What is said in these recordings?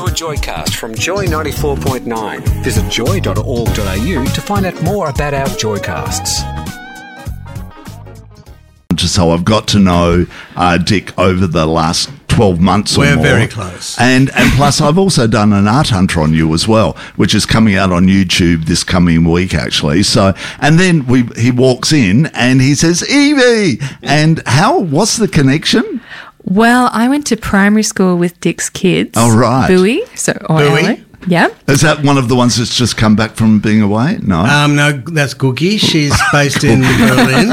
Welcome to a Joycast from Joy 94.9. Visit joy.org.au to find out more about our Joycasts. So I've got to know uh, Dick over the last 12 months or We're very close. And and plus I've also done an art hunter on you as well, which is coming out on YouTube this coming week actually. So and then we he walks in and he says, Evie and how what's the connection? Well, I went to primary school with Dick's kids. Oh, right. Bowie. So, or Bowie? Ella. Yeah. Is that one of the ones that's just come back from being away? No. Um, no, that's Googie. She's based in Berlin,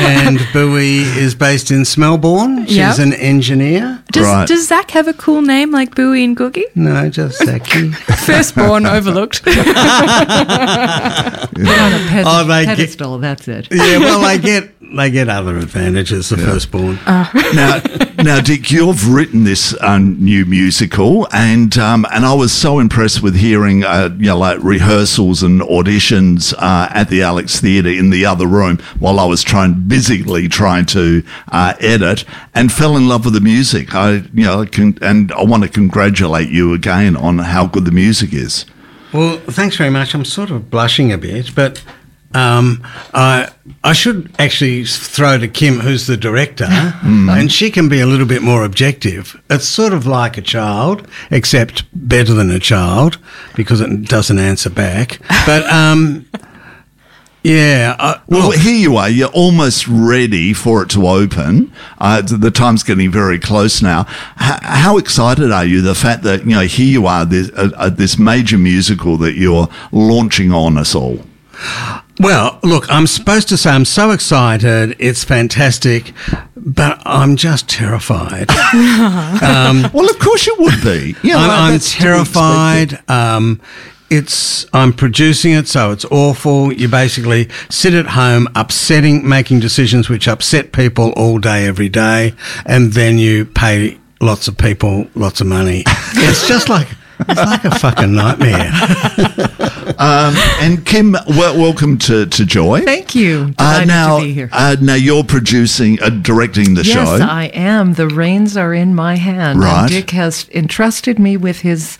and Bowie is based in Smelbourne. She's Yeah. an engineer. Does, Right. does Zach have a cool name like Bowie and Googie? No, just Zaki. Firstborn overlooked. on a ped- Oh, they get- pedestal. that's it. yeah, well, they get they get other advantages. The firstborn. now, now, Dick, you've written this um, new musical, and um, and I was so impressed with hearing, uh, you know, like rehearsals and auditions uh, at the Alex Theatre in the other room while I was trying busily trying to uh, edit, and fell in love with the music. I, you know, and I want to congratulate you again on how good the music is. Well, thanks very much. I'm sort of blushing a bit, but um, I I should actually throw to Kim, who's the director, and she can be a little bit more objective. It's sort of like a child, except better than a child because it doesn't answer back. But um, yeah, I, Well, look, here you are. You're almost ready for it to open. Uh, the time's getting very close now. H- how excited are you? The fact that you know here you are, this, uh, uh, this major musical that you're launching on us all. Well, look, I'm supposed to say I'm so excited. It's fantastic, but I'm just terrified. Well, of course you would be. Yeah, I'm, I'm that's to be terrified. Um, it's I'm producing it, so it's awful. You basically sit at home, upsetting, making decisions which upset people all day, every day, and then you pay lots of people lots of money. it's just like it's like a fucking nightmare. Um, and Kim, wel- welcome to, to Joy. Thank you. Uh, now, to be here. Uh, now you're producing, uh, directing the yes, show. Yes, I am. The reins are in my hand. Right. And Dick has entrusted me with his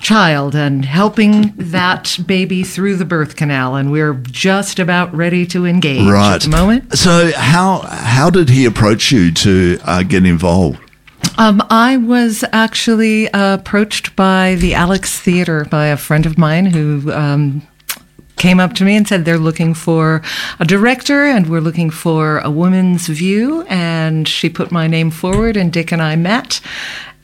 child and helping that baby through the birth canal. And we're just about ready to engage right. at the moment. So how how did he approach you to uh, get involved? Um, I was actually uh, approached by the Alex Theater by a friend of mine who um, came up to me and said they're looking for a director and we're looking for a woman's view. And she put my name forward, and Dick and I met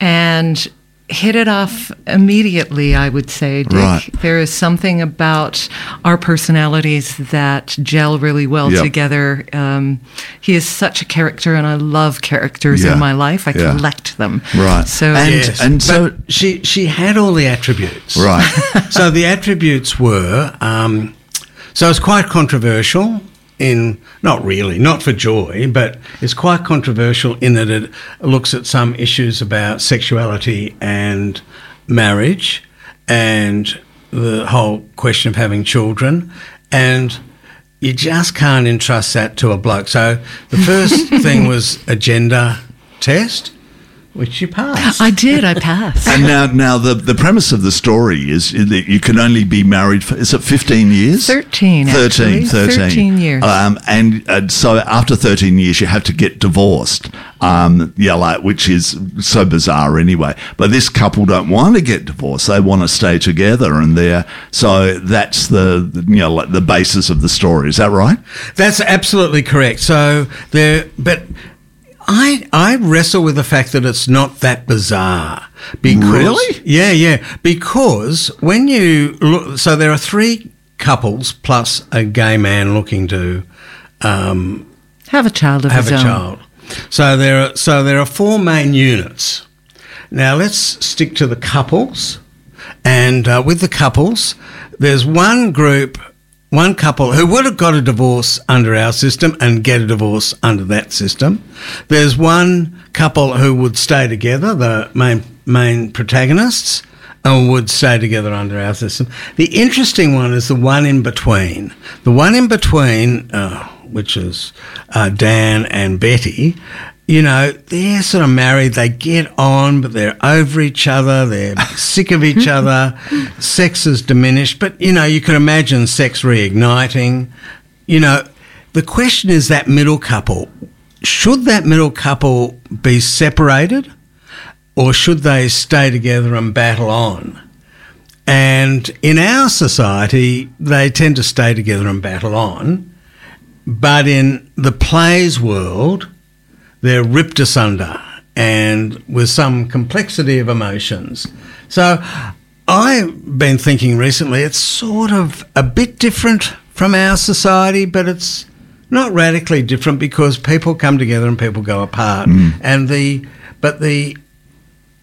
and hit it off immediately, I would say, Dick. Right. There is something about our personalities that gel really well Yep. together. Um, he is such a character, and I love characters Yeah. in my life. I Yeah. collect them. Right. So And- Yes, and so- but she she had all the attributes. Right. so the attributes were um, so it's quite controversial in not really not for joy but it's quite controversial in that it looks at some issues about sexuality and marriage and the whole question of having children. And you just can't entrust that to a bloke. So the first thing was a gender test which you passed I did. I passed. And now, now the, the premise of the story is that you can only be married for, is it 15 years? 13, 13, 13. 13 years. Um, and, and so after 13 years, you have to get divorced. Um, yeah, like, which is so bizarre anyway. But this couple don't want to get divorced. They want to stay together and they're, so that's the, you know, like the basis of the story. Is that right? That's absolutely correct. So there, but I I wrestle with the fact that it's not that bizarre. Because, Really? Yeah, yeah. Because when you look, so there are three couples plus a gay man looking to um, Have a child of have his a own. child. So there are so there are four main units. Now let's stick to the couples. And uh, with the couples, there's one group, one couple who would have got a divorce under our system and get a divorce under that system. There's one couple who would stay together, the main main protagonists, and would stay together under our system. The interesting one is the one in between. The one in between, uh, which is uh, Dan and Betty, you know, they're sort of married, they get on, but they're over each other, they're sick of each other, sex is diminished. But, you know, you can imagine sex reigniting. You know, the question is that middle couple, should that middle couple be separated or should they stay together and battle on? And in our society, they tend to stay together and battle on. But in the plays world, they're ripped asunder and with some complexity of emotions. So I've been thinking recently it's sort of a bit different from our society, but it's not radically different because people come together and people go apart. Mm. And the but the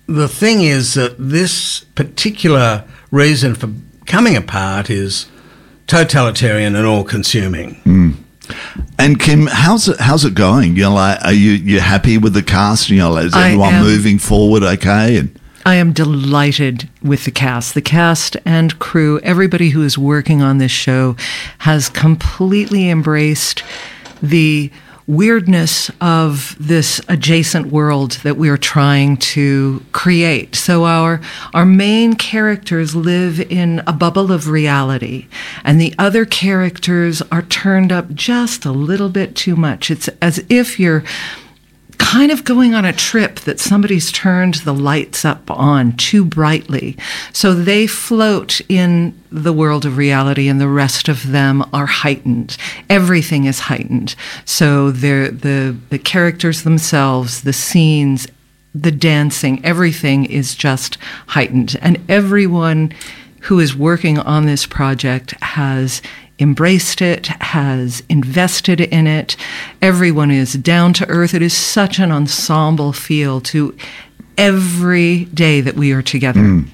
the thing is that this particular reason for coming apart is totalitarian and all consuming. Mm. And Kim, how's it how's it going? You know, like, are you you happy with the cast? You know, like, is everyone am. moving forward okay? And I am delighted with the cast. The cast and crew, everybody who is working on this show has completely embraced the weirdness of this adjacent world that we are trying to create. So our our main characters live in a bubble of reality and the other characters are turned up just a little bit too much. It's as if you're kind of going on a trip that somebody's turned the lights up on too brightly. So they float in the world of reality and the rest of them are heightened. Everything is heightened. So the, the characters themselves, the scenes, the dancing, everything is just heightened. And everyone who is working on this project has embraced it, has invested in it. Everyone is down to earth. It is such an ensemble feel to every day that we are together. Mm.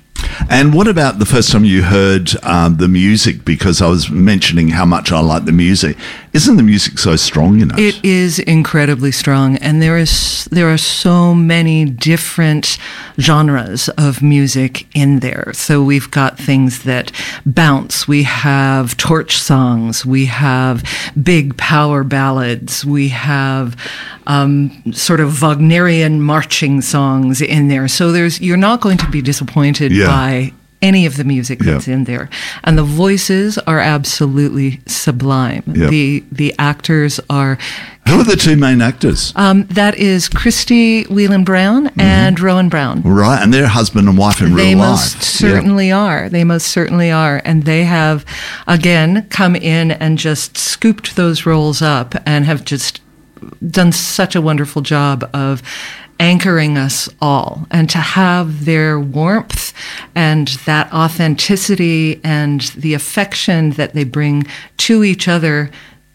And what about the first time you heard um, the music? Because I was mentioning how much I like the music. Isn't the music so strong in it? It is incredibly strong, and there is there are so many different genres of music in there. So we've got things that bounce. We have torch songs. We have big power ballads. We have um, sort of Wagnerian marching songs in there. So there's you're not going to be disappointed Yeah. by any of the music Yeah. that's in there. And the voices are absolutely sublime. Yeah. The the actors are Who are the two main actors? um, that is Christie Whelan Browne and Rohan Browne. right, and they're husband and wife in They real most life. certainly are. They most certainly are. And they have, again, come in and just scooped those roles up and have just done such a wonderful job of anchoring us all. And to have their warmth and that authenticity and the affection that they bring to each other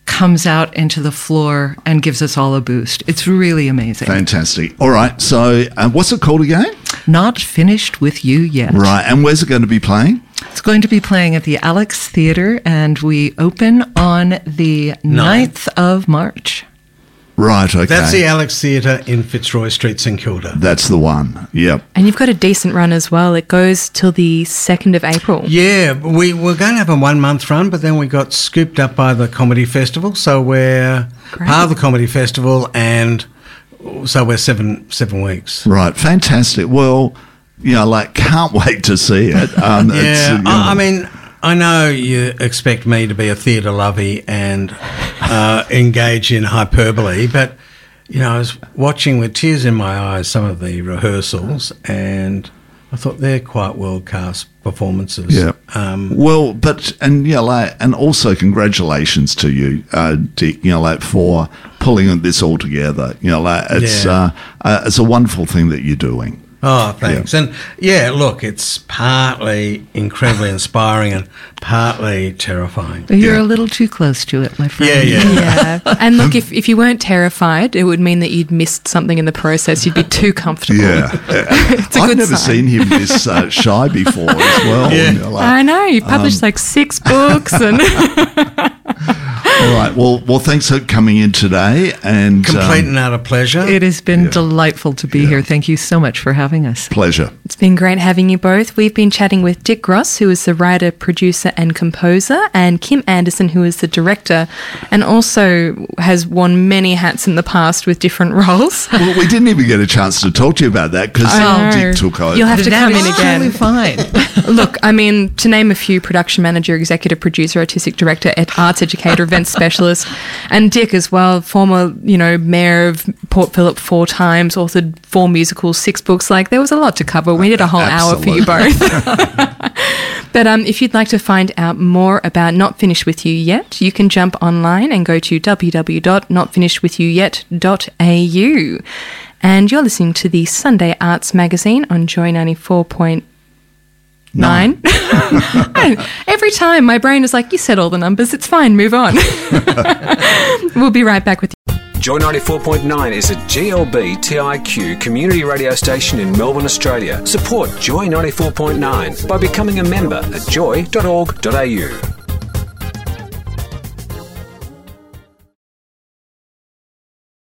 comes out into the floor and gives us all a boost. It's really amazing. Fantastic. All right, so uh, what's it called again? Not finished with you yet. Right, and where's it going to be playing? It's going to be playing at the Alex Theatre, and we open on the 9th of March. Right, okay. That's the Alex Theatre in Fitzroy Street, St Kilda. That's the one. Yep. And you've got a decent run as well. It goes till the 2nd of April. Yeah, we were going to have a one month run, but then we got scooped up by the comedy festival. So we're Great. part of the comedy festival, and so we're seven seven weeks. Right, fantastic. Well, you know, like, can't wait to see it. Um, it's, Yeah, you know- I, I mean, I know you expect me to be a theatre lovey and uh, engage in hyperbole, but you know, I was watching with tears in my eyes some of the rehearsals, and I thought they're quite world class performances. Yeah. Um, well, but and yeah, like, and also congratulations to you, uh, Dick. You know, like for pulling this all together. You know, like it's Yeah. uh, uh, it's a wonderful thing that you're doing. Oh, thanks. And yeah, look, it's partly incredibly inspiring and partly terrifying. But you're Yeah. a little too close to it, my friend. Yeah, yeah. Yeah. And look, if, if you weren't terrified, it would mean that you'd missed something in the process. You'd be too comfortable. Yeah, It's a I've good never sign. seen him this uh, shy before as well. Yeah. You know, like- I know. You've Um, published like six books and all right. Well, well, thanks for coming in today. And Complete um, and utter pleasure. It has been delightful to be here. Thank you so much for having us. pleasure. It's been great having you both. We've been chatting with Dick Gross, who is the writer, producer, and composer, and Kim Anderson, who is the director, and also has worn many hats in the past with different roles. Well, we didn't even get a chance to talk to you about that because I. Dick took over. You'll have to That come in again. totally fine. Look, I mean, to name a few production manager, executive producer, artistic director, ed- arts educator, events specialist, and Dick as well, former, you know, mayor of Port Phillip four times, authored four musicals, six books. Like, there was a lot to cover. We did a whole hour for you both. but um, if you'd like to find out more about Not Finished With You Yet, you can jump online and go to www.notfinishedwithyouYet.au. And you're listening to the Sunday Arts Magazine on Joy 94.9 nine. Every time my brain is like, you said all the numbers, it's fine, move on. we'll be right back with you. Joy 94.9 is a GLB TIQ community radio station in Melbourne, Australia. Support Joy 94.9 by becoming a member at joy.org.au.